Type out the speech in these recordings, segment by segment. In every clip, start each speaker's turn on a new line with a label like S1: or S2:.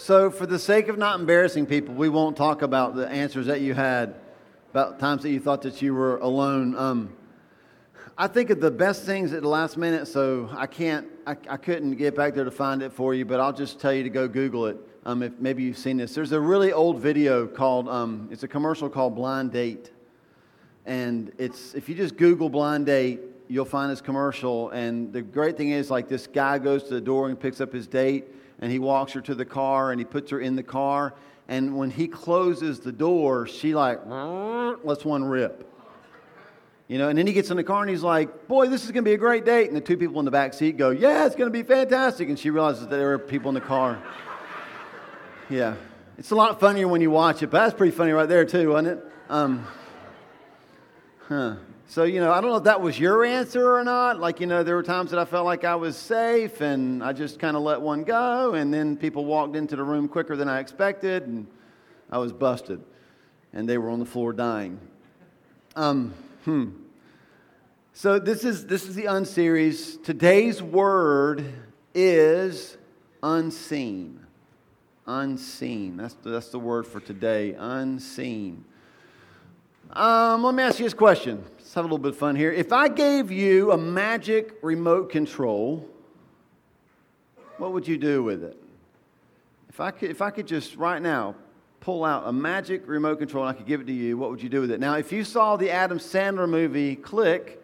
S1: So, for the sake of not embarrassing people, we won't talk about the answers that you had about times that you thought that you were alone. Um, I think of the best things at the last minute, so I can't, I, I couldn't get back there to find it for you, but I'll just tell you to go Google it. Um, if maybe you've seen this. There's a really old video called, um, it's a commercial called Blind Date. And it's, if you just Google Blind Date, you'll find this commercial. And the great thing is, like, this guy goes to the door and picks up his date and he walks her to the car and he puts her in the car. And when he closes the door, she like lets one rip. You know, and then he gets in the car and he's like, "Boy, this is going to be a great date." And the two people in the back seat go, "Yeah, it's going to be fantastic." And she realizes that there are people in the car. Yeah, it's a lot funnier when you watch it, but that's pretty funny right there too, wasn't it? Um, huh. So, you know, I don't know if that was your answer or not. Like, you know, there were times that I felt like I was safe and I just kind of let one go, and then people walked into the room quicker than I expected, and I was busted. And they were on the floor dying. Um, hmm. So this is this is the unseries. Today's word is unseen. Unseen. That's the, that's the word for today. Unseen. Um, let me ask you this question. Have a little bit of fun here. If I gave you a magic remote control, what would you do with it? If I could, if I could just right now pull out a magic remote control and I could give it to you, what would you do with it? Now, if you saw the Adam Sandler movie Click,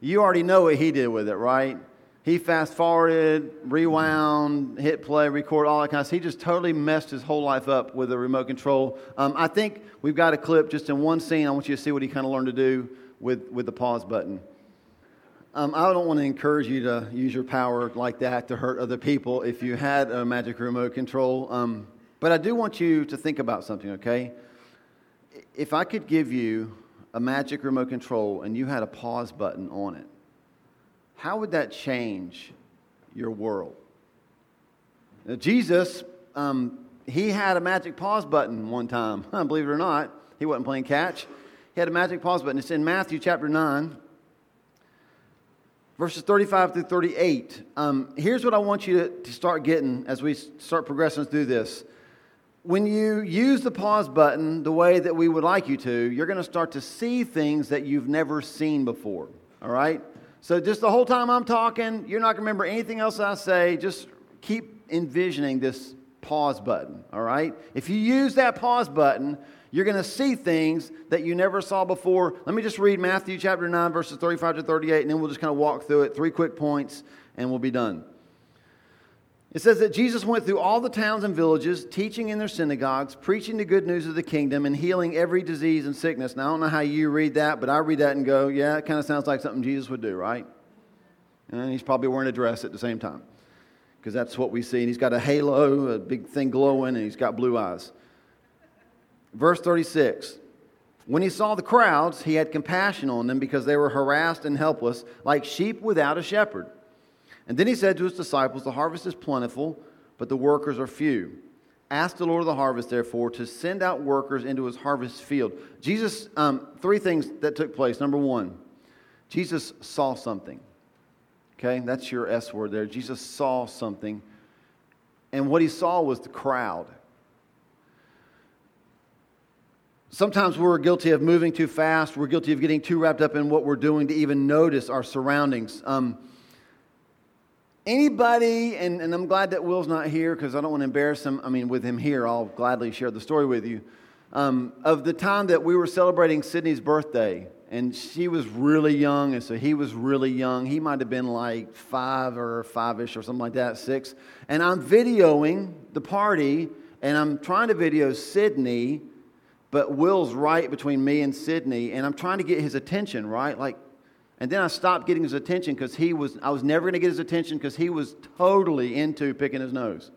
S1: you already know what he did with it, right? He fast forwarded, rewound, hit play, record, all that kind of stuff. He just totally messed his whole life up with a remote control. Um, I think we've got a clip just in one scene. I want you to see what he kind of learned to do with, with the pause button. Um, I don't want to encourage you to use your power like that to hurt other people if you had a magic remote control. Um, but I do want you to think about something, okay? If I could give you a magic remote control and you had a pause button on it, how would that change your world? Now, Jesus, um, he had a magic pause button one time. Believe it or not, he wasn't playing catch. He had a magic pause button. It's in Matthew chapter 9, verses 35 through 38. Um, here's what I want you to, to start getting as we start progressing through this. When you use the pause button the way that we would like you to, you're going to start to see things that you've never seen before. All right? So, just the whole time I'm talking, you're not going to remember anything else I say. Just keep envisioning this pause button. All right? If you use that pause button, you're going to see things that you never saw before. Let me just read Matthew chapter 9, verses 35 to 38, and then we'll just kind of walk through it. Three quick points, and we'll be done. It says that Jesus went through all the towns and villages, teaching in their synagogues, preaching the good news of the kingdom, and healing every disease and sickness. Now, I don't know how you read that, but I read that and go, yeah, it kind of sounds like something Jesus would do, right? And he's probably wearing a dress at the same time, because that's what we see. And he's got a halo, a big thing glowing, and he's got blue eyes. Verse 36 When he saw the crowds, he had compassion on them because they were harassed and helpless, like sheep without a shepherd. And then he said to his disciples, The harvest is plentiful, but the workers are few. Ask the Lord of the harvest, therefore, to send out workers into his harvest field. Jesus, um, three things that took place. Number one, Jesus saw something. Okay, that's your S word there. Jesus saw something. And what he saw was the crowd. Sometimes we're guilty of moving too fast. We're guilty of getting too wrapped up in what we're doing to even notice our surroundings. Um, anybody, and, and I'm glad that Will's not here because I don't want to embarrass him. I mean, with him here, I'll gladly share the story with you. Um, of the time that we were celebrating Sydney's birthday, and she was really young, and so he was really young. He might have been like five or five ish or something like that, six. And I'm videoing the party, and I'm trying to video Sydney but Will's right between me and Sydney, and I'm trying to get his attention, right? Like, and then I stopped getting his attention because he was, I was never going to get his attention because he was totally into picking his nose.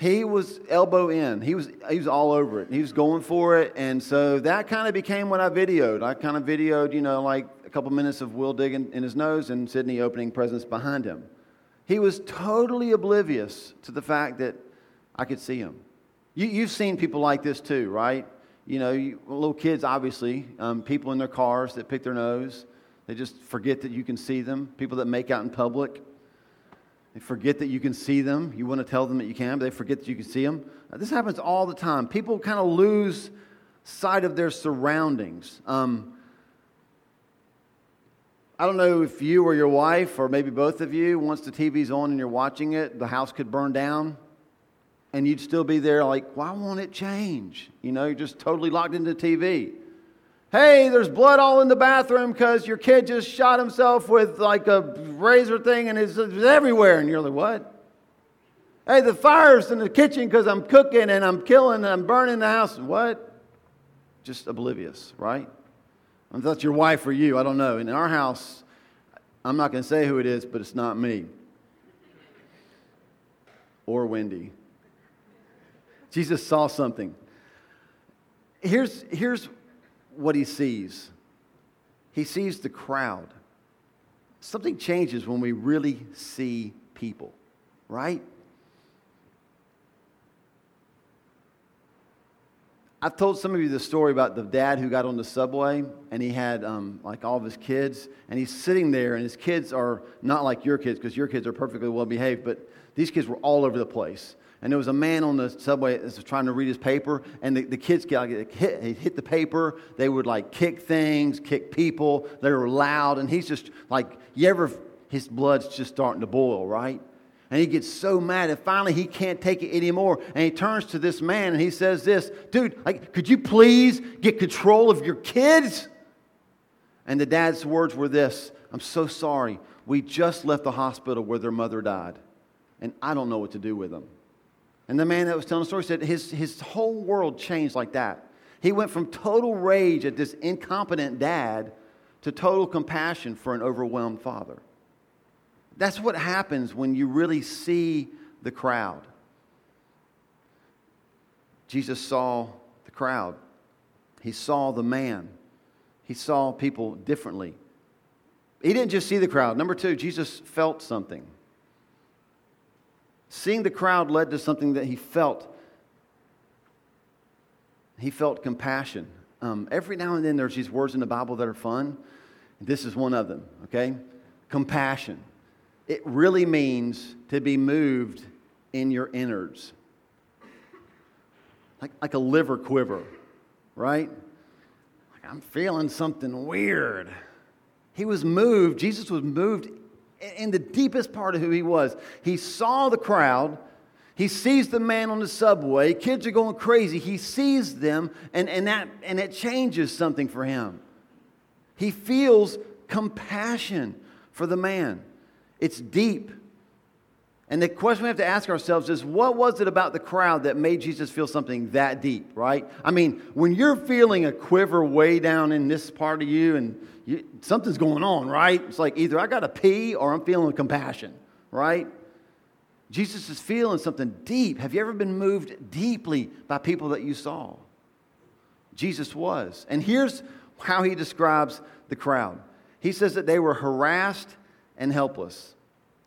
S1: he was elbow in. He was, he was all over it. He was going for it. And so that kind of became what I videoed. I kind of videoed, you know, like a couple minutes of Will digging in his nose and Sydney opening presents behind him. He was totally oblivious to the fact that I could see him. You, have seen people like this too, right? You know, you, little kids, obviously, um, people in their cars that pick their nose. They just forget that you can see them. People that make out in public. They forget that you can see them. You want to tell them that you can, but they forget that you can see them. This happens all the time. People kind of lose sight of their surroundings. Um, I don't know if you or your wife, or maybe both of you, once the TV's on and you're watching it, the house could burn down and you'd still be there like, why won't it change? You know, you're just totally locked into TV. Hey, there's blood all in the bathroom because your kid just shot himself with like a razor thing and it's, it's everywhere. And you're like, what? Hey, the fire's in the kitchen because I'm cooking and I'm killing and I'm burning the house. What? Just oblivious, right? If that's your wife or you, I don't know. And In our house, I'm not going to say who it is, but it's not me or Wendy. Jesus saw something. Here's, here's what he sees he sees the crowd. Something changes when we really see people, right? I've told some of you the story about the dad who got on the subway and he had um, like all of his kids, and he's sitting there, and his kids are not like your kids because your kids are perfectly well behaved, but these kids were all over the place and there was a man on the subway that was trying to read his paper, and the, the kids get, like, hit, hit the paper. They would like kick things, kick people. They were loud, and he's just like, you ever, his blood's just starting to boil, right? And he gets so mad, and finally he can't take it anymore. And he turns to this man and he says, This, dude, like, could you please get control of your kids? And the dad's words were this I'm so sorry. We just left the hospital where their mother died, and I don't know what to do with them. And the man that was telling the story said his, his whole world changed like that. He went from total rage at this incompetent dad to total compassion for an overwhelmed father. That's what happens when you really see the crowd. Jesus saw the crowd, he saw the man, he saw people differently. He didn't just see the crowd. Number two, Jesus felt something. Seeing the crowd led to something that he felt. He felt compassion. Um, every now and then there's these words in the Bible that are fun. This is one of them, okay? Compassion. It really means to be moved in your innards. Like, like a liver quiver, right? Like I'm feeling something weird. He was moved, Jesus was moved in the deepest part of who he was. He saw the crowd. He sees the man on the subway. Kids are going crazy. He sees them, and, and, that, and it changes something for him. He feels compassion for the man. It's deep. And the question we have to ask ourselves is what was it about the crowd that made Jesus feel something that deep, right? I mean, when you're feeling a quiver way down in this part of you and you, something's going on, right? It's like either I got to pee or I'm feeling compassion, right? Jesus is feeling something deep. Have you ever been moved deeply by people that you saw? Jesus was. And here's how he describes the crowd he says that they were harassed and helpless.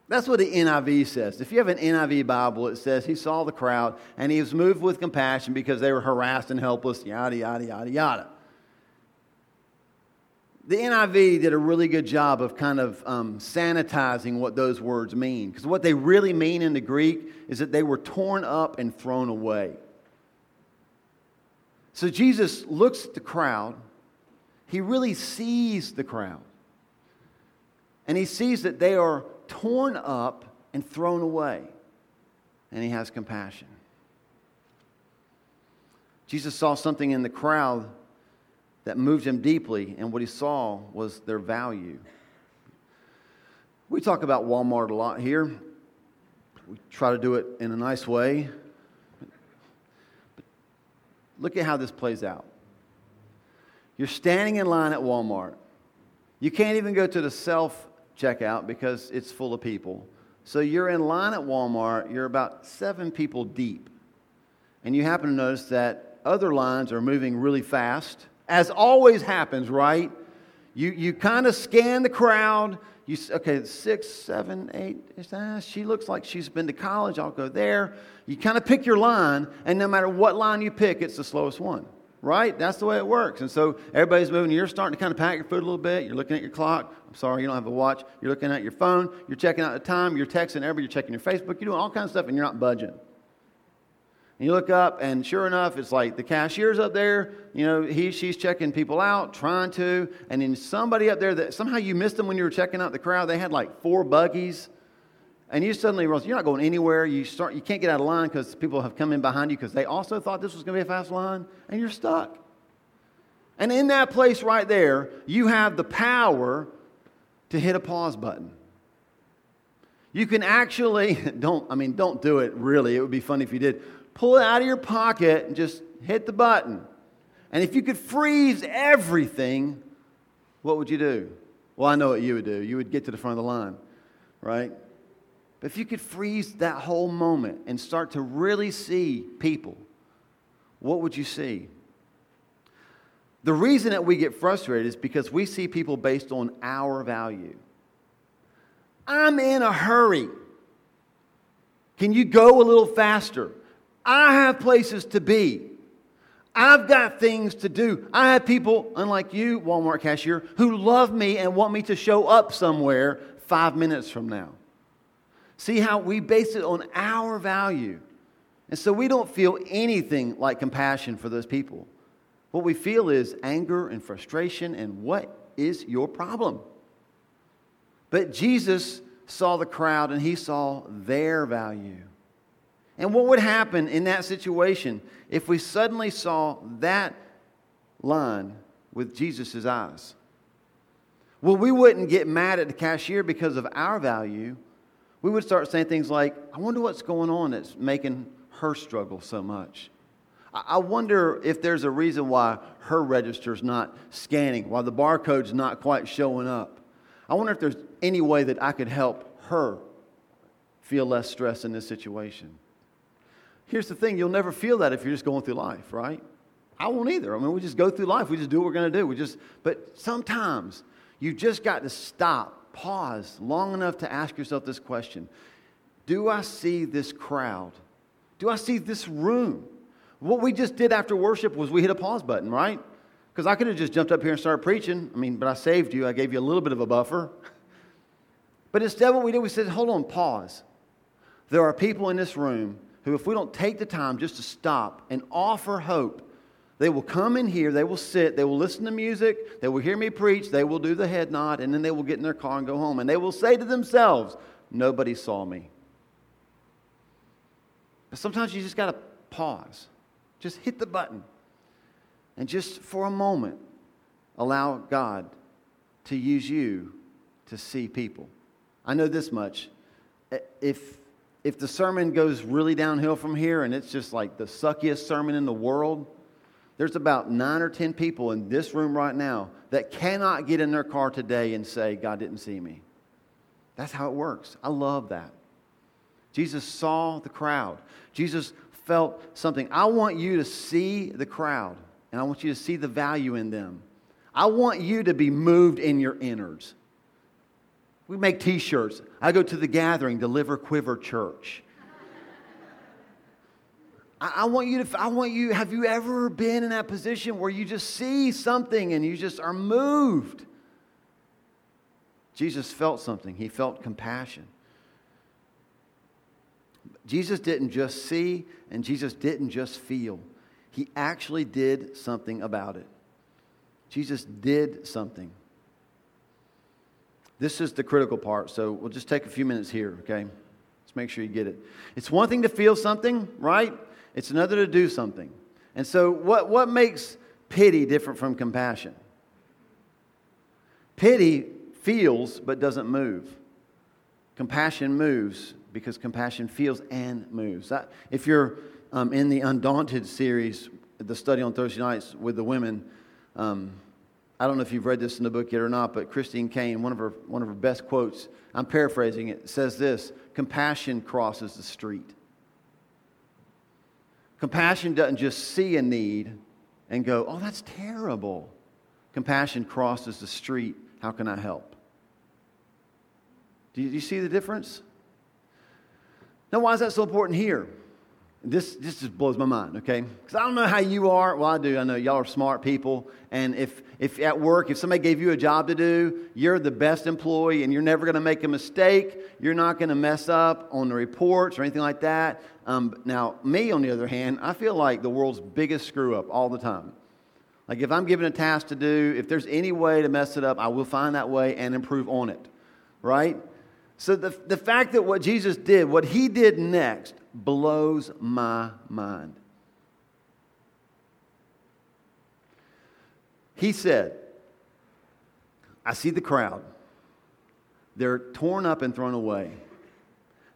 S1: That's what the NIV says. If you have an NIV Bible, it says he saw the crowd and he was moved with compassion because they were harassed and helpless, yada, yada, yada, yada the NIV did a really good job of kind of um, sanitizing what those words mean. Because what they really mean in the Greek is that they were torn up and thrown away. So Jesus looks at the crowd, he really sees the crowd. And he sees that they are torn up and thrown away. And he has compassion. Jesus saw something in the crowd that moved him deeply, and what he saw was their value. We talk about Walmart a lot here. We try to do it in a nice way. But look at how this plays out. You're standing in line at Walmart. You can't even go to the self checkout because it's full of people. So you're in line at Walmart, you're about seven people deep. And you happen to notice that other lines are moving really fast as always happens, right? You, you kind of scan the crowd. You, okay, six, seven, eight. She looks like she's been to college. I'll go there. You kind of pick your line, and no matter what line you pick, it's the slowest one, right? That's the way it works. And so everybody's moving. You're starting to kind of pack your food a little bit. You're looking at your clock. I'm sorry, you don't have a watch. You're looking at your phone. You're checking out the time. You're texting everybody. You're checking your Facebook. You're doing all kinds of stuff, and you're not budging. And you look up, and sure enough, it's like the cashier's up there. You know, he, she's checking people out, trying to. And then somebody up there that somehow you missed them when you were checking out the crowd. They had like four buggies. And you suddenly realize you're not going anywhere. You, start, you can't get out of line because people have come in behind you because they also thought this was going to be a fast line, and you're stuck. And in that place right there, you have the power to hit a pause button. You can actually, don't, I mean, don't do it really. It would be funny if you did. Pull it out of your pocket and just hit the button. And if you could freeze everything, what would you do? Well, I know what you would do. You would get to the front of the line, right? But if you could freeze that whole moment and start to really see people, what would you see? The reason that we get frustrated is because we see people based on our value. I'm in a hurry. Can you go a little faster? I have places to be. I've got things to do. I have people, unlike you, Walmart cashier, who love me and want me to show up somewhere five minutes from now. See how we base it on our value. And so we don't feel anything like compassion for those people. What we feel is anger and frustration, and what is your problem? But Jesus saw the crowd and he saw their value. And what would happen in that situation if we suddenly saw that line with Jesus' eyes? Well, we wouldn't get mad at the cashier because of our value. We would start saying things like, I wonder what's going on that's making her struggle so much. I wonder if there's a reason why her register's not scanning, why the barcode's not quite showing up. I wonder if there's any way that I could help her feel less stress in this situation. Here's the thing you'll never feel that if you're just going through life, right? I won't either. I mean, we just go through life. We just do what we're going to do. We just, but sometimes you just got to stop, pause long enough to ask yourself this question Do I see this crowd? Do I see this room? What we just did after worship was we hit a pause button, right? Because I could have just jumped up here and started preaching. I mean, but I saved you. I gave you a little bit of a buffer. But instead, what we did, we said, hold on, pause. There are people in this room who, if we don't take the time just to stop and offer hope, they will come in here, they will sit, they will listen to music, they will hear me preach, they will do the head nod, and then they will get in their car and go home. And they will say to themselves, Nobody saw me. But sometimes you just got to pause. Just hit the button. And just for a moment, allow God to use you to see people. I know this much. If, if the sermon goes really downhill from here and it's just like the suckiest sermon in the world, there's about nine or ten people in this room right now that cannot get in their car today and say, God didn't see me. That's how it works. I love that. Jesus saw the crowd. Jesus felt something. I want you to see the crowd, and I want you to see the value in them. I want you to be moved in your innards. We make t shirts. I go to the gathering, Deliver Quiver Church. I, I want you to, I want you, have you ever been in that position where you just see something and you just are moved? Jesus felt something, he felt compassion. Jesus didn't just see and Jesus didn't just feel, he actually did something about it. Jesus did something. This is the critical part, so we'll just take a few minutes here, okay? Let's make sure you get it. It's one thing to feel something, right? It's another to do something. And so, what, what makes pity different from compassion? Pity feels but doesn't move. Compassion moves because compassion feels and moves. That, if you're um, in the Undaunted series, the study on Thursday nights with the women, um, I don't know if you've read this in the book yet or not, but Christine Caine, one of her, one of her best quotes, I'm paraphrasing it, says this Compassion crosses the street. Compassion doesn't just see a need and go, oh, that's terrible. Compassion crosses the street. How can I help? Do you, do you see the difference? Now, why is that so important here? This, this just blows my mind, okay? Because I don't know how you are. Well, I do. I know y'all are smart people. And if, if at work, if somebody gave you a job to do, you're the best employee and you're never going to make a mistake. You're not going to mess up on the reports or anything like that. Um, now, me, on the other hand, I feel like the world's biggest screw up all the time. Like if I'm given a task to do, if there's any way to mess it up, I will find that way and improve on it, right? So the, the fact that what Jesus did, what he did next, blows my mind. He said, I see the crowd. They're torn up and thrown away.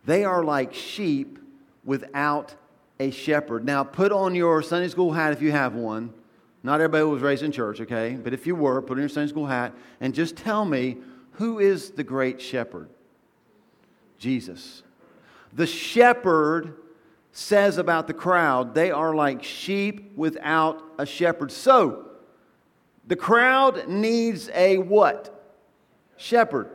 S1: They are like sheep without a shepherd. Now, put on your Sunday school hat if you have one. Not everybody was raised in church, okay? But if you were, put on your Sunday school hat and just tell me who is the great shepherd? Jesus. The shepherd says about the crowd, they are like sheep without a shepherd. So, the crowd needs a what? Shepherd.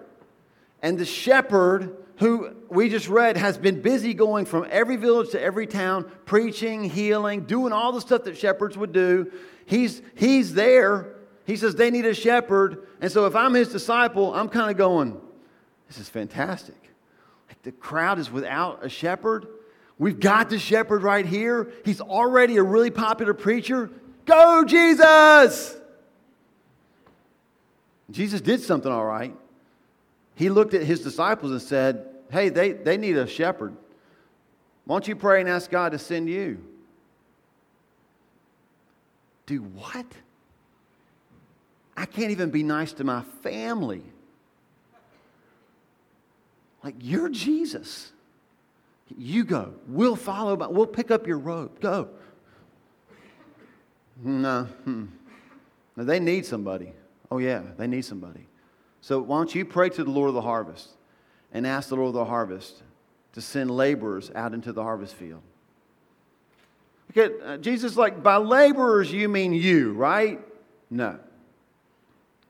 S1: And the shepherd, who we just read, has been busy going from every village to every town, preaching, healing, doing all the stuff that shepherds would do. He's, he's there. He says they need a shepherd. And so, if I'm his disciple, I'm kind of going, this is fantastic the crowd is without a shepherd. We've got the shepherd right here. He's already a really popular preacher. Go, Jesus! Jesus did something all right. He looked at his disciples and said, Hey, they, they need a shepherd. Why don't you pray and ask God to send you? Do what? I can't even be nice to my family. Like, you're Jesus. You go. We'll follow, but we'll pick up your robe. Go. No. Hmm. no. They need somebody. Oh, yeah, they need somebody. So, why don't you pray to the Lord of the harvest and ask the Lord of the harvest to send laborers out into the harvest field? Okay, uh, Jesus, like, by laborers, you mean you, right? No.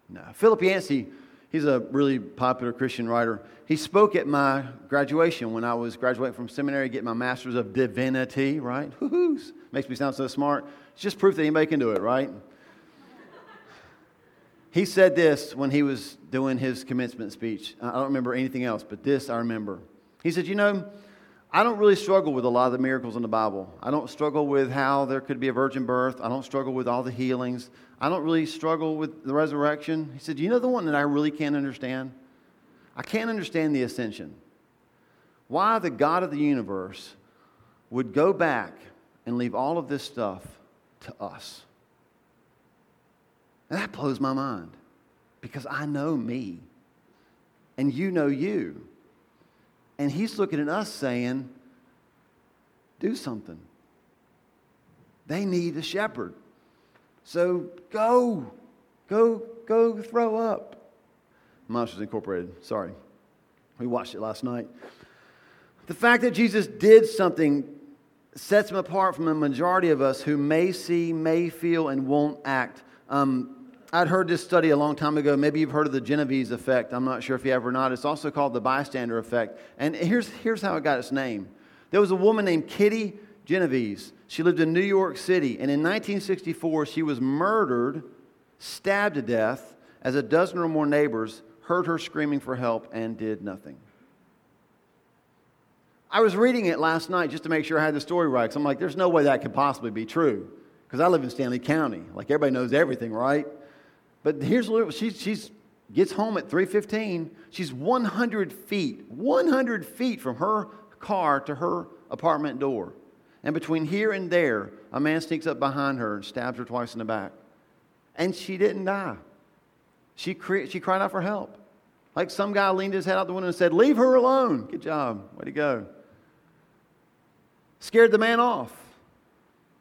S1: No. Philip Yancey He's a really popular Christian writer. He spoke at my graduation when I was graduating from seminary, getting my master's of divinity, right? Woo-hoo! Makes me sound so smart. It's just proof that anybody can do it, right? he said this when he was doing his commencement speech. I don't remember anything else, but this I remember. He said, You know, I don't really struggle with a lot of the miracles in the Bible. I don't struggle with how there could be a virgin birth. I don't struggle with all the healings. I don't really struggle with the resurrection. He said, You know the one that I really can't understand? I can't understand the ascension. Why the God of the universe would go back and leave all of this stuff to us. And that blows my mind because I know me and you know you. And he's looking at us saying, do something. They need a shepherd. So go, go, go throw up. Monsters Incorporated, sorry. We watched it last night. The fact that Jesus did something sets him apart from the majority of us who may see, may feel, and won't act. Um, I'd heard this study a long time ago. Maybe you've heard of the Genovese effect. I'm not sure if you have or not. It's also called the bystander effect. And here's, here's how it got its name. There was a woman named Kitty Genovese. She lived in New York City. And in 1964, she was murdered, stabbed to death, as a dozen or more neighbors heard her screaming for help and did nothing. I was reading it last night just to make sure I had the story right. Because I'm like, there's no way that could possibly be true. Because I live in Stanley County. Like, everybody knows everything, right? But here's what she she's gets home at 3:15. She's 100 feet, 100 feet from her car to her apartment door. And between here and there, a man sneaks up behind her and stabs her twice in the back. And she didn't die. She, cre- she cried out for help. Like some guy leaned his head out the window and said, Leave her alone. Good job. Way to go. Scared the man off.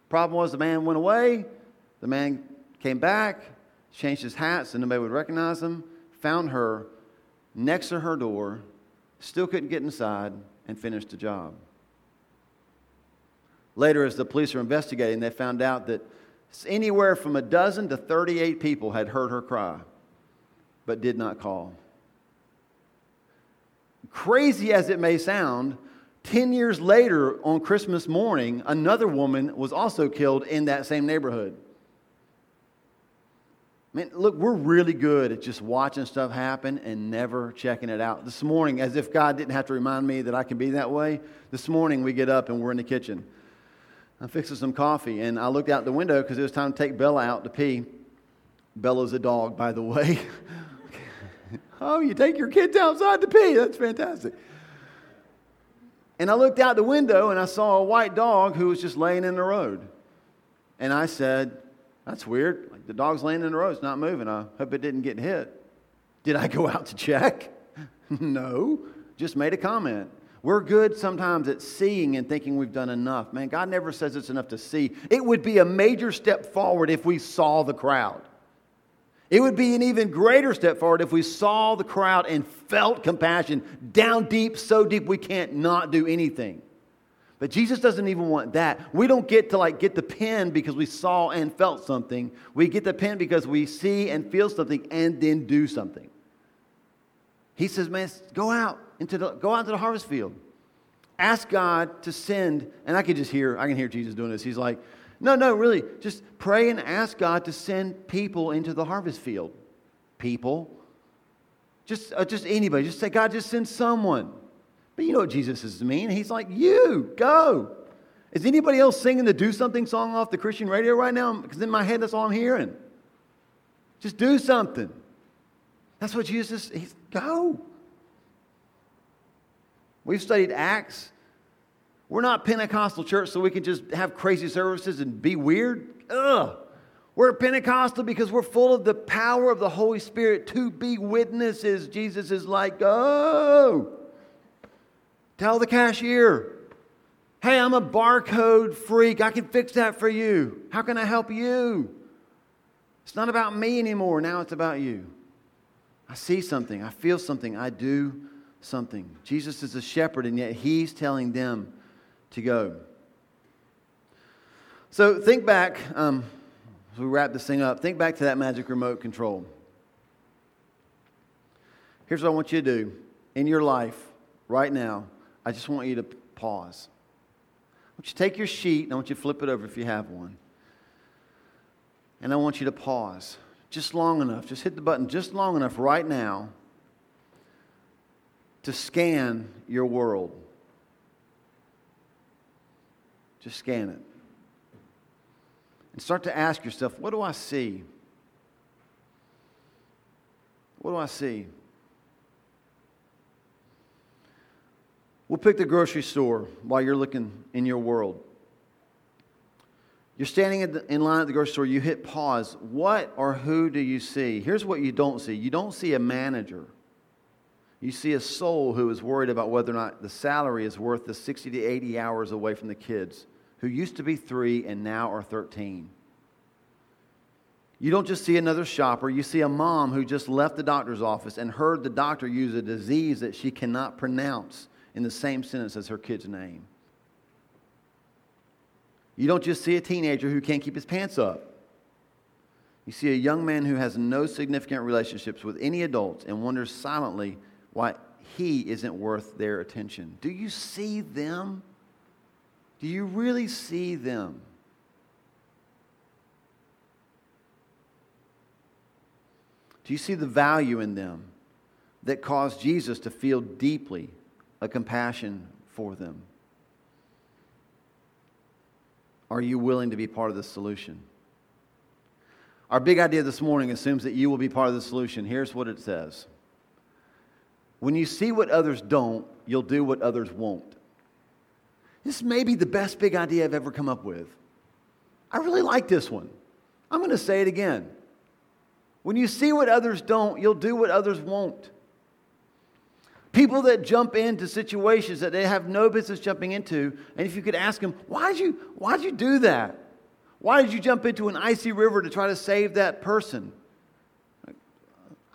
S1: Problem was, the man went away. The man came back changed his hat so nobody would recognize him, found her next to her door, still couldn't get inside, and finished the job. Later, as the police were investigating, they found out that anywhere from a dozen to 38 people had heard her cry, but did not call. Crazy as it may sound, 10 years later, on Christmas morning, another woman was also killed in that same neighborhood. Man, look, we're really good at just watching stuff happen and never checking it out. This morning, as if God didn't have to remind me that I can be that way, this morning we get up and we're in the kitchen. I'm fixing some coffee, and I looked out the window because it was time to take Bella out to pee. Bella's a dog, by the way. oh, you take your kids outside to pee. That's fantastic. And I looked out the window and I saw a white dog who was just laying in the road. And I said, That's weird. Like the dog's laying in the road, it's not moving. I hope it didn't get hit. Did I go out to check? no, just made a comment. We're good sometimes at seeing and thinking we've done enough. Man, God never says it's enough to see. It would be a major step forward if we saw the crowd. It would be an even greater step forward if we saw the crowd and felt compassion down deep, so deep we can't not do anything. But Jesus doesn't even want that. We don't get to like get the pen because we saw and felt something. We get the pen because we see and feel something and then do something. He says, "Man, go out into the go out to the harvest field. Ask God to send." And I can just hear I can hear Jesus doing this. He's like, no, no, really. Just pray and ask God to send people into the harvest field. People. Just, uh, just anybody. Just say, God, just send someone. But you know what Jesus is mean. He's like, you, go. Is anybody else singing the Do Something song off the Christian radio right now? Because in my head, that's all I'm hearing. Just do something. That's what Jesus, he's, go. We've studied Acts. We're not Pentecostal church so we can just have crazy services and be weird. Ugh. We're Pentecostal because we're full of the power of the Holy Spirit to be witnesses. Jesus is like, oh, Tell the cashier, hey, I'm a barcode freak. I can fix that for you. How can I help you? It's not about me anymore. Now it's about you. I see something. I feel something. I do something. Jesus is a shepherd, and yet he's telling them to go. So think back, um, as we wrap this thing up, think back to that magic remote control. Here's what I want you to do in your life right now. I just want you to pause. I want you to take your sheet and I want you to flip it over if you have one. And I want you to pause just long enough, just hit the button just long enough right now to scan your world. Just scan it. And start to ask yourself, what do I see? What do I see? We'll pick the grocery store while you're looking in your world. You're standing in line at the grocery store, you hit pause. What or who do you see? Here's what you don't see you don't see a manager. You see a soul who is worried about whether or not the salary is worth the 60 to 80 hours away from the kids who used to be three and now are 13. You don't just see another shopper, you see a mom who just left the doctor's office and heard the doctor use a disease that she cannot pronounce in the same sentence as her kid's name. You don't just see a teenager who can't keep his pants up. You see a young man who has no significant relationships with any adults and wonders silently why he isn't worth their attention. Do you see them? Do you really see them? Do you see the value in them that caused Jesus to feel deeply a compassion for them? Are you willing to be part of the solution? Our big idea this morning assumes that you will be part of the solution. Here's what it says When you see what others don't, you'll do what others won't. This may be the best big idea I've ever come up with. I really like this one. I'm going to say it again. When you see what others don't, you'll do what others won't. People that jump into situations that they have no business jumping into, and if you could ask them, why did you, why'd you do that? Why did you jump into an icy river to try to save that person?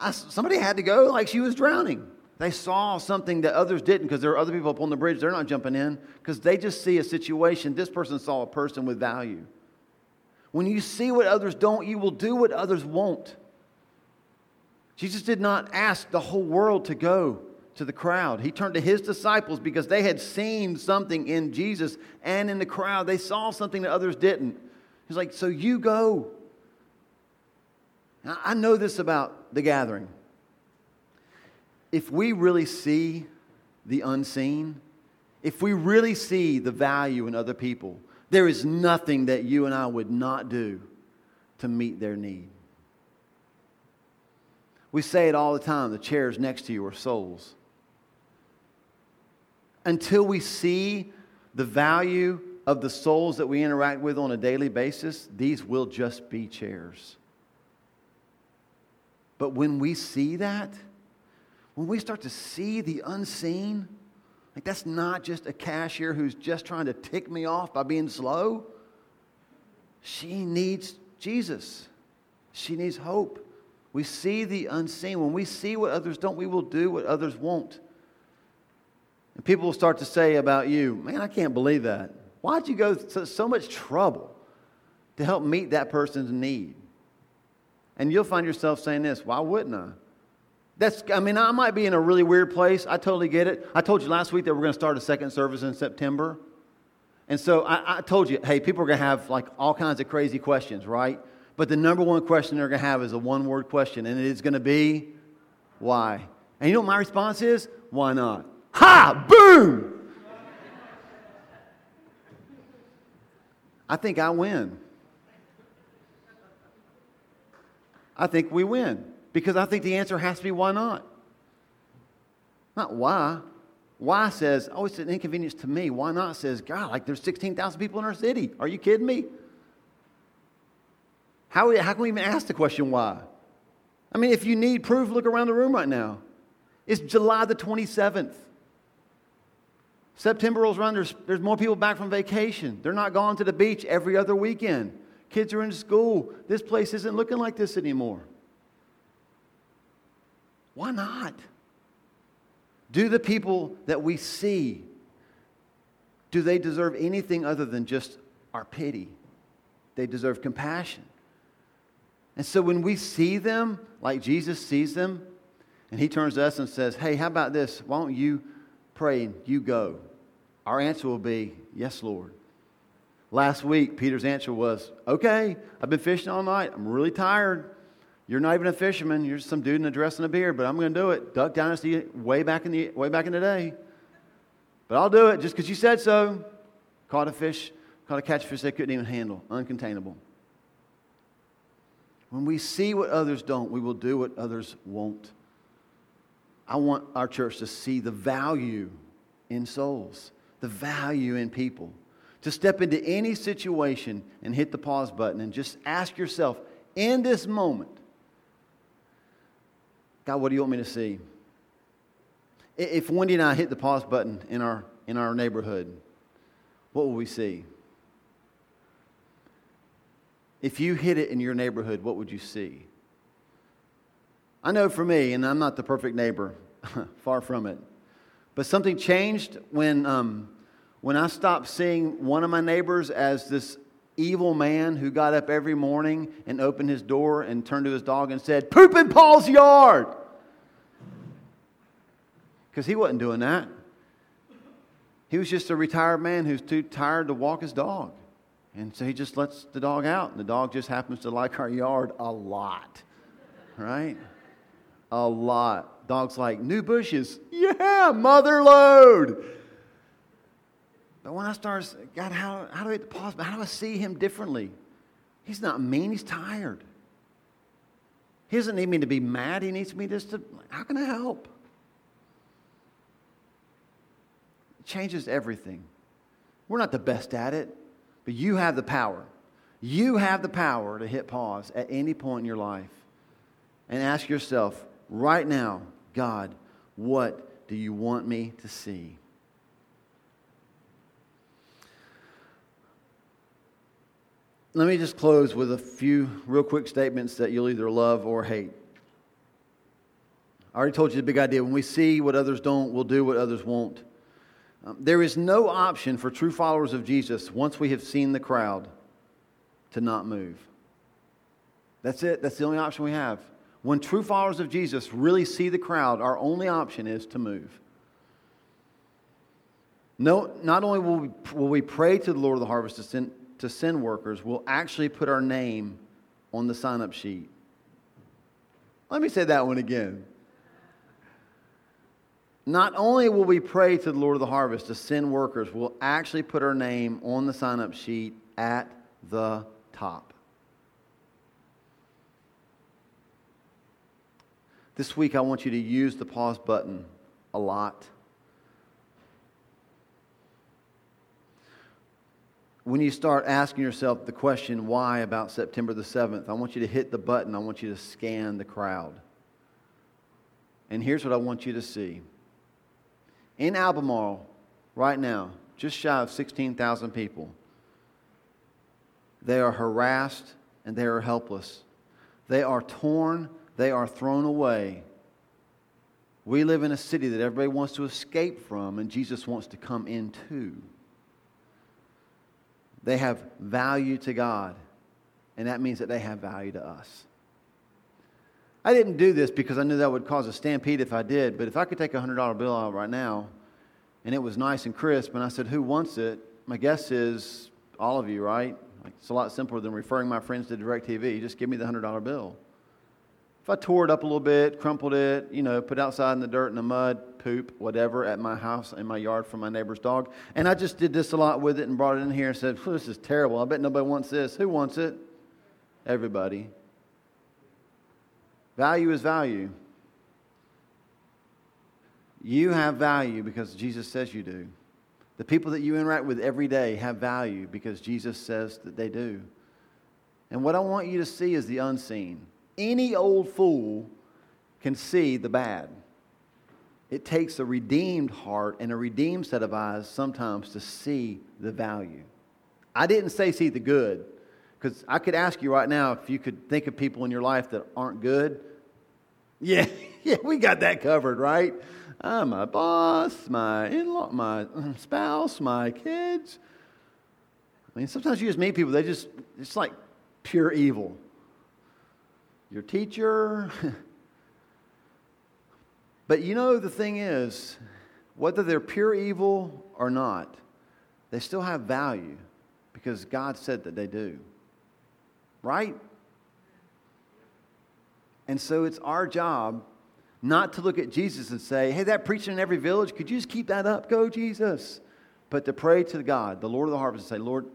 S1: I, somebody had to go like she was drowning. They saw something that others didn't because there are other people up on the bridge. They're not jumping in because they just see a situation. This person saw a person with value. When you see what others don't, you will do what others won't. Jesus did not ask the whole world to go to the crowd. He turned to his disciples because they had seen something in Jesus and in the crowd. They saw something that others didn't. He's like, So you go. Now, I know this about the gathering. If we really see the unseen, if we really see the value in other people, there is nothing that you and I would not do to meet their need. We say it all the time the chairs next to you are souls until we see the value of the souls that we interact with on a daily basis, these will just be chairs. But when we see that, when we start to see the unseen, like that's not just a cashier who's just trying to tick me off by being slow. She needs Jesus. She needs hope. We see the unseen. When we see what others don't, we will do what others won't. And people will start to say about you, man, I can't believe that. Why'd you go to so much trouble to help meet that person's need? And you'll find yourself saying this, why wouldn't I? That's, I mean, I might be in a really weird place. I totally get it. I told you last week that we're going to start a second service in September. And so I, I told you, hey, people are going to have like all kinds of crazy questions, right? But the number one question they're going to have is a one word question, and it is going to be, why? And you know what my response is? Why not? Ha! Boom! I think I win. I think we win because I think the answer has to be why not? Not why. Why says, oh, it's an inconvenience to me. Why not says, God, like there's 16,000 people in our city. Are you kidding me? How, how can we even ask the question why? I mean, if you need proof, look around the room right now. It's July the 27th. September rolls around, there's, there's more people back from vacation. They're not going to the beach every other weekend. Kids are in school. This place isn't looking like this anymore. Why not? Do the people that we see, do they deserve anything other than just our pity? They deserve compassion. And so when we see them like Jesus sees them, and he turns to us and says, Hey, how about this? Why don't you pray and you go? Our answer will be, Yes, Lord. Last week, Peter's answer was, Okay, I've been fishing all night. I'm really tired. You're not even a fisherman. You're just some dude in a dress and a beard, but I'm going to do it. Duck Dynasty way back in the, way back in the day. But I'll do it just because you said so. Caught a fish, caught a catfish they couldn't even handle, uncontainable. When we see what others don't, we will do what others won't. I want our church to see the value in souls the value in people. To step into any situation and hit the pause button and just ask yourself in this moment, God, what do you want me to see? If Wendy and I hit the pause button in our, in our neighborhood, what will we see? If you hit it in your neighborhood, what would you see? I know for me, and I'm not the perfect neighbor, far from it. But something changed when, um, when I stopped seeing one of my neighbors as this evil man who got up every morning and opened his door and turned to his dog and said, Poop in Paul's yard! Because he wasn't doing that. He was just a retired man who's too tired to walk his dog. And so he just lets the dog out, and the dog just happens to like our yard a lot, right? A lot. Dog's like, new bushes. Yeah, mother load. But when I start, God, how, how do I pause? How do I see him differently? He's not mean, he's tired. He doesn't need me to be mad. He needs me just to, how can I help? It changes everything. We're not the best at it, but you have the power. You have the power to hit pause at any point in your life and ask yourself right now, God, what do you want me to see? Let me just close with a few real quick statements that you'll either love or hate. I already told you the big idea. When we see what others don't, we'll do what others won't. Um, there is no option for true followers of Jesus once we have seen the crowd to not move. That's it. That's the only option we have. When true followers of Jesus really see the crowd, our only option is to move. No, not only will we, will we pray to the Lord of the harvest to send, to send workers, we'll actually put our name on the sign up sheet. Let me say that one again. Not only will we pray to the Lord of the harvest to send workers, we'll actually put our name on the sign up sheet at the top. This week, I want you to use the pause button a lot. When you start asking yourself the question, why about September the 7th, I want you to hit the button. I want you to scan the crowd. And here's what I want you to see. In Albemarle, right now, just shy of 16,000 people, they are harassed and they are helpless. They are torn, they are thrown away. We live in a city that everybody wants to escape from, and Jesus wants to come into. They have value to God, and that means that they have value to us. I didn't do this because I knew that would cause a stampede if I did, but if I could take a $100 bill out right now and it was nice and crisp, and I said, Who wants it? My guess is all of you, right? It's a lot simpler than referring my friends to DirecTV. Just give me the $100 bill. If I tore it up a little bit, crumpled it, you know, put outside in the dirt and the mud, poop, whatever, at my house, in my yard from my neighbor's dog, and I just did this a lot with it and brought it in here and said, This is terrible. I bet nobody wants this. Who wants it? Everybody. Value is value. You have value because Jesus says you do. The people that you interact with every day have value because Jesus says that they do. And what I want you to see is the unseen. Any old fool can see the bad. It takes a redeemed heart and a redeemed set of eyes sometimes to see the value. I didn't say see the good, because I could ask you right now if you could think of people in your life that aren't good. Yeah, yeah, we got that covered, right? Uh, my boss, my in-law, my spouse, my kids. I mean, sometimes you just meet people, they just, it's like pure evil. Your teacher. but you know, the thing is, whether they're pure evil or not, they still have value because God said that they do. Right? And so it's our job not to look at Jesus and say, hey, that preaching in every village, could you just keep that up? Go, Jesus. But to pray to God, the Lord of the harvest, and say, Lord,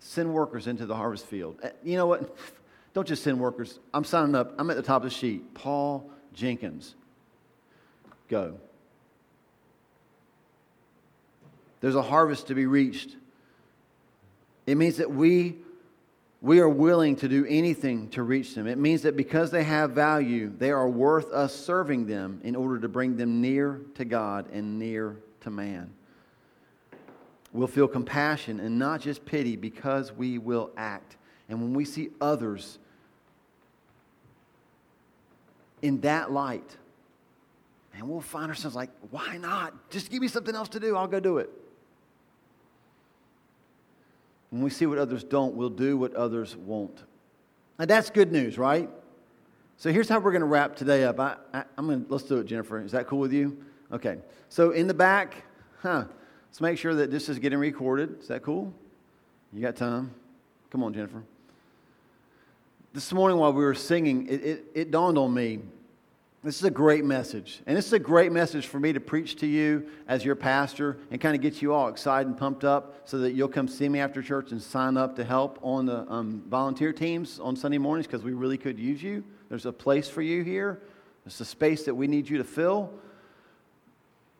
S1: send workers into the harvest field. Eh, you know what? Don't just send workers. I'm signing up. I'm at the top of the sheet. Paul Jenkins. Go. There's a harvest to be reached. It means that we we are willing to do anything to reach them. It means that because they have value, they are worth us serving them in order to bring them near to God and near to man. We'll feel compassion and not just pity because we will act. And when we see others in that light, and we'll find ourselves like, why not? Just give me something else to do, I'll go do it. When we see what others don't, we'll do what others won't. And that's good news, right? So here's how we're going to wrap today up. I, am going to, let's do it, Jennifer. Is that cool with you? Okay. So in the back, huh, let's make sure that this is getting recorded. Is that cool? You got time? Come on, Jennifer. This morning while we were singing, it, it, it dawned on me this is a great message. And this is a great message for me to preach to you as your pastor and kind of get you all excited and pumped up so that you'll come see me after church and sign up to help on the um, volunteer teams on Sunday mornings because we really could use you. There's a place for you here, there's a space that we need you to fill.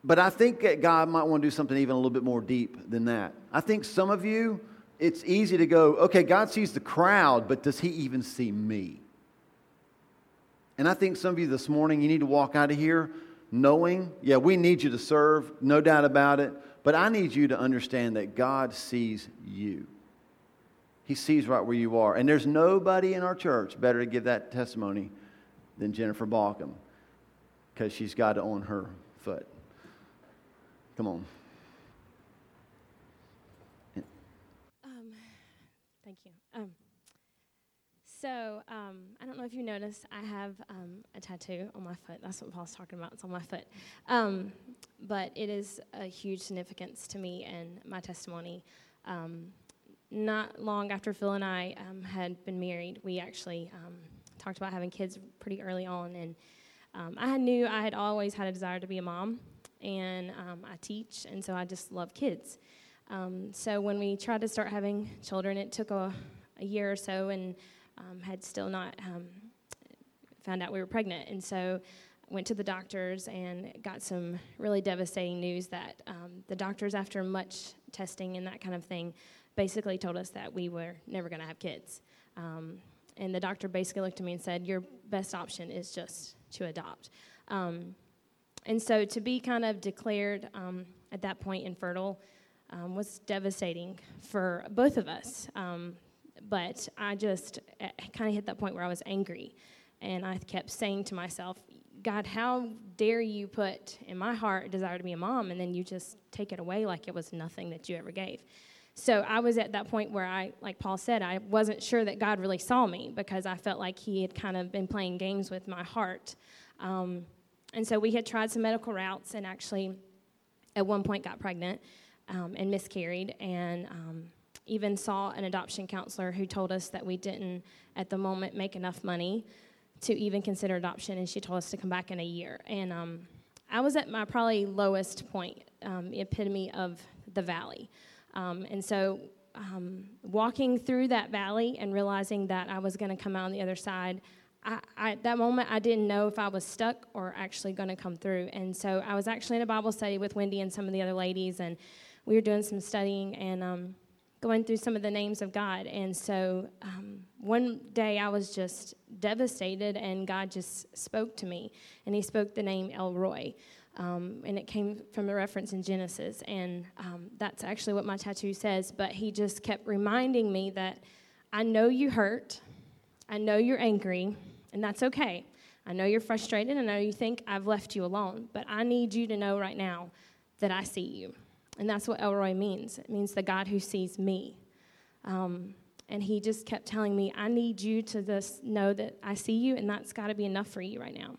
S1: But I think that God might want to do something even a little bit more deep than that. I think some of you, it's easy to go, okay, God sees the crowd, but does He even see me? And I think some of you this morning, you need to walk out of here knowing, yeah, we need you to serve, no doubt about it, but I need you to understand that God sees you. He sees right where you are. And there's nobody in our church better to give that testimony than Jennifer Balkum because she's got it on her foot. Come on.
S2: Um, thank you. Um, So, um, I don't know if you noticed, I have um, a tattoo on my foot. That's what Paul's talking about. It's on my foot. Um, but it is a huge significance to me and my testimony. Um, not long after Phil and I um, had been married, we actually um, talked about having kids pretty early on. And I knew I had always had a desire to be a mom, and I teach, and so I just love kids. so, when we tried to start having children, it took a, a year or so, and um, had still not um, found out we were pregnant. And so went to the doctors and got some really devastating news that um, the doctors, after much testing and that kind of thing, basically told us that we were never going to have kids. Um, and the doctor basically looked at me and said, Your best option is just to adopt. Um, and so to be kind of declared um, at that point infertile was devastating for both of us. But I just eh, kind of hit that point where I was angry. And I kept saying to myself, God, how dare you put in my heart a desire to be a mom, and then you just take it away like it was nothing that you ever gave. So I was at that point where I, like Paul said, I wasn't sure that God really saw me because I felt like He had kind of been playing games with my heart. Um, and so we had tried some medical routes and actually at one point got pregnant um, and miscarried. And um, even saw an adoption counselor who told us that we didn't, at the moment, make enough money to even consider adoption, and she told us to come back in a year. And um, I was at my probably lowest point, um, epitome of the valley. Um, and so, um, walking through that valley and realizing that I was going to come out on the other side, I, I, at that moment, I didn't know if I was stuck or actually going to come through. And so, I was actually in a Bible study with Wendy and some of the other ladies, and we were doing some studying. And um, going through some of the names of God. And so um, one day I was just devastated, and God just spoke to me. And He spoke the name El Roi. Um, and it came from a reference in Genesis. And um, that's actually what my tattoo says. But He just kept reminding me that I know you hurt, I know you're angry, and that's okay. I know you're frustrated. I know you think I've left you alone, but I need you to know right now that I see you. And that's what El Roi means it means the God who sees me. Um, and he just kept telling me, I need you to just know that I see you, and that's got to be enough for you right now.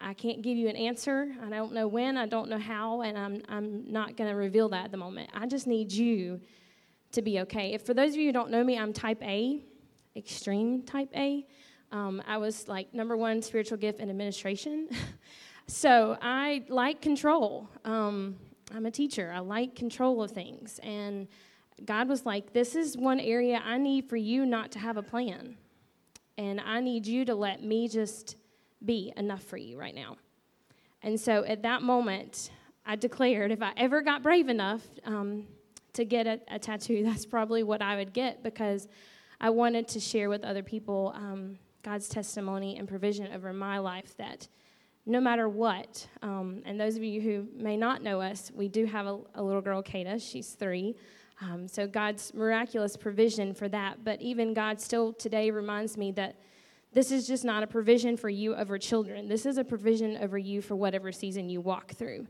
S2: I can't give you an answer. I don't know when, I don't know how, and I'm, I'm not going to reveal that at the moment. I just need you to be okay. If for those of you who don't know me, I'm type A, extreme type A. Um, I was like number one spiritual gift in administration. so I like control. Um, I'm a teacher. I like control of things. And God was like, This is one area I need for you not to have a plan. And I need you to let me just be enough for you right now. And so at that moment, I declared if I ever got brave enough um, to get a, a, tattoo, that's probably what I would get because I wanted to share with other people um, God's testimony and provision over my life that no matter what. Um, and those of you who may not know us, we do have a, a little girl, Kata. She's three. Um, so God's miraculous provision for that. But even God still today reminds me that this is just not a provision for you over children. This is a provision over you for whatever season you walk through.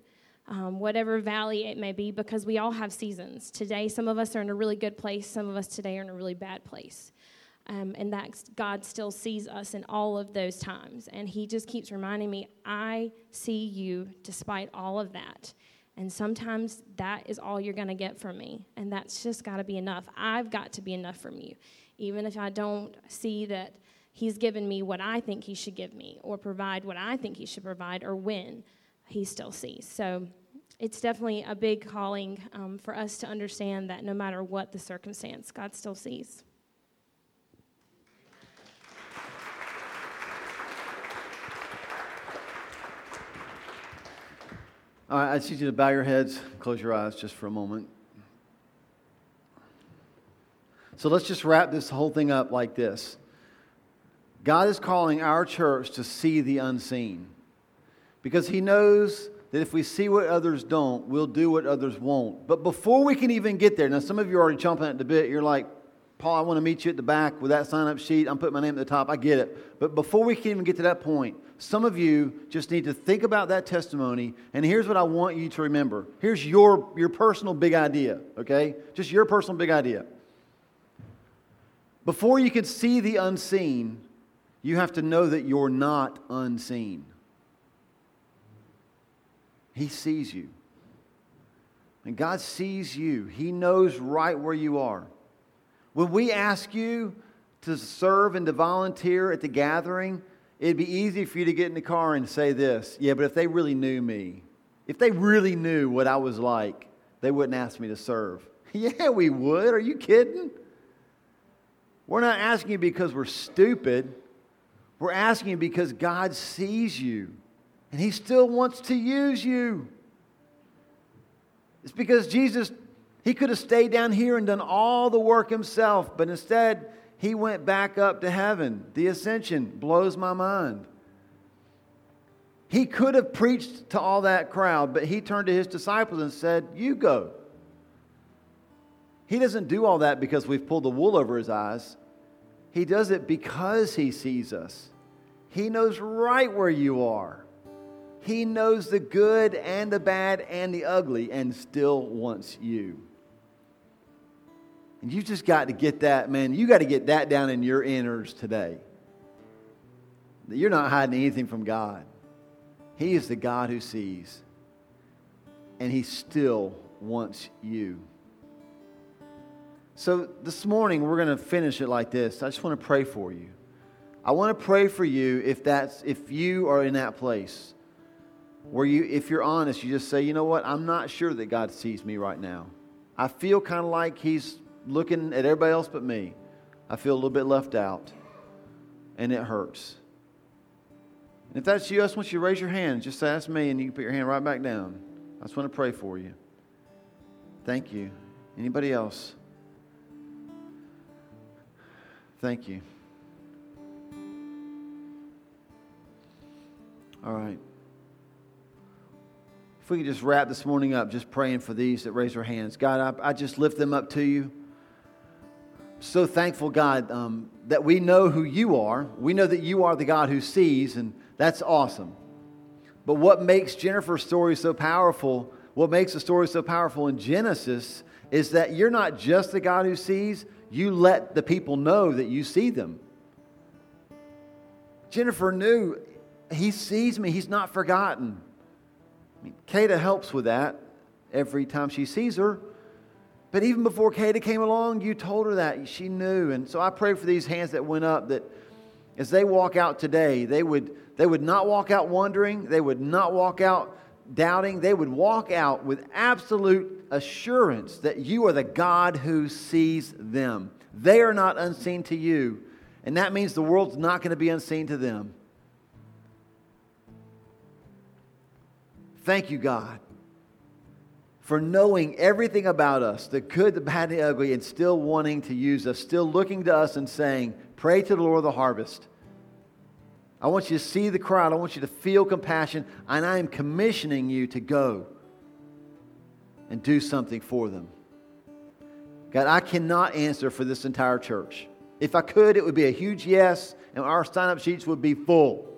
S2: Um, whatever valley it may be, because we all have seasons. Today, some of us are in a really good place, some of us today are in a really bad place. Um, and that God still sees us in all of those times. And He just keeps reminding me, I see you despite all of that. And sometimes that is all you're going to get from me. And that's just got to be enough. I've got to be enough from you. Even if I don't see that He's given me what I think He should give me, or provide what I think He should provide, or when, He still sees. So it's definitely a big calling um, for us to understand that no matter what the circumstance, God still sees.
S1: All right, I just need you to bow your heads, close your eyes just for a moment. So let's just wrap this whole thing up like this God is calling our church to see the unseen because He knows that if we see what others don't, we'll do what others won't. But before we can even get there, now some of you are already chomping at the bit, you're like, Paul, I want to meet you at the back with that sign up sheet. I'm putting my name at the top. I get it. But before we can even get to that point, some of you just need to think about that testimony. And here's what I want you to remember. Here's your, your personal big idea, okay? Just your personal big idea. Before you can see the unseen, you have to know that you're not unseen. He sees you. And God sees you, He knows right where you are. When we ask you to serve and to volunteer at the gathering, it'd be easy for you to get in the car and say this Yeah, but if they really knew me, if they really knew what I was like, they wouldn't ask me to serve. yeah, we would. Are you kidding? We're not asking you because we're stupid. We're asking you because God sees you and He still wants to use you. It's because Jesus, He could have stayed down here and done all the work Himself, but instead, He went back up to heaven. The ascension blows my mind. He could have preached to all that crowd, but He turned to His disciples and said, You go. He doesn't do all that because we've pulled the wool over His eyes. He does it because He sees us. He knows right where you are. He knows the good and the bad and the ugly and still wants you. And you just got to get that, man. You got to get that down in your inners today. That you're not hiding anything from God. He is the God who sees. And He still wants you. So this morning, we're going to finish it like this. I just want to pray for you. I want to pray for you if that's if you are in that place where you if you're honest, you just say, "You know what? I'm not sure that God sees me right now. I feel kind of like he's looking at everybody else but me. I feel a little bit left out, and it hurts." And if that's you, I just want you to raise your hand. Just say, ask me, and you can put your hand right back down. I just want to pray for you. Thank you. Anybody else? Thank you. All right. If we could just wrap this morning up, just praying for these that raise their hands. God, I, I just lift them up to you. So thankful, God, um, that we know who you are. We know that you are the God who sees, and that's awesome. But what makes Jennifer's story so powerful, what makes the story so powerful in Genesis, is that you're not just the God who sees, you let the people know that you see them. Jennifer knew he sees me. He's not forgotten. I mean, Kata helps with that every time she sees her. But even before Kata came along, you told her that. She knew. And so I pray for these hands that went up that as they walk out today, they would, they would not walk out wondering. They would not walk out doubting. They would walk out with absolute assurance that you are the God who sees them. They are not unseen to you. And that means the world's not going to be unseen to them. Thank you, God, for knowing everything about us the good, the bad, and the ugly, and still wanting to use us, still looking to us and saying, Pray to the Lord of the harvest. I want you to see the crowd. I want you to feel compassion. And I am commissioning you to go and do something for them. God, I cannot answer for this entire church. If I could, it would be a huge yes, and our sign up sheets would be full.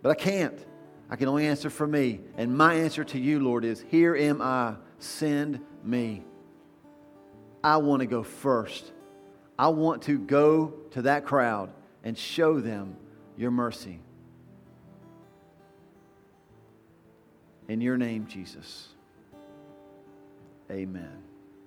S1: But I can't. I can only answer for me. And my answer to you, Lord, is Here am I, send me. I want to go first. I want to go to that crowd and show them your mercy. In your name, Jesus. Amen.